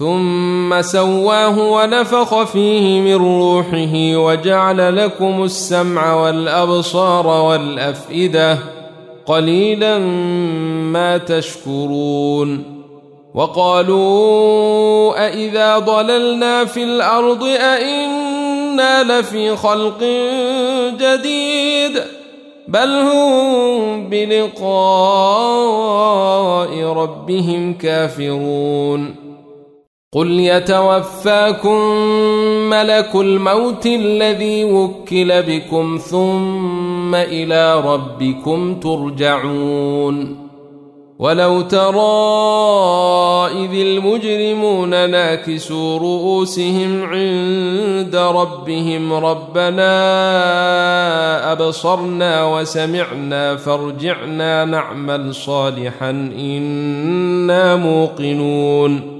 ثم سواه ونفخ فيه من روحه وجعل لكم السمع والأبصار والأفئدة قليلا ما تشكرون وقالوا أإذا ضللنا في الأرض أإنا لفي خلق جديد بل هم بلقاء ربهم كافرون قل يتوفاكم ملك الموت الذي وكل بكم ثم إلى ربكم ترجعون ولو ترى اذ المجرمون ناكسوا رؤوسهم عند ربهم ربنا ابصرنا وسمعنا فارجعنا نعمل صالحا أنا موقنون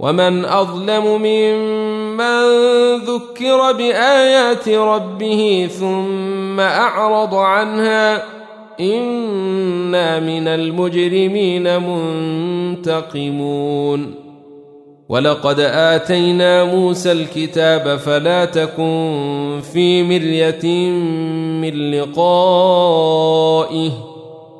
ومن أظلم ممن من ذكر بآيات ربه ثم أعرض عنها إنا من المجرمين منتقمون. ولقد آتينا موسى الكتاب فلا تكن في مرية من لقائه.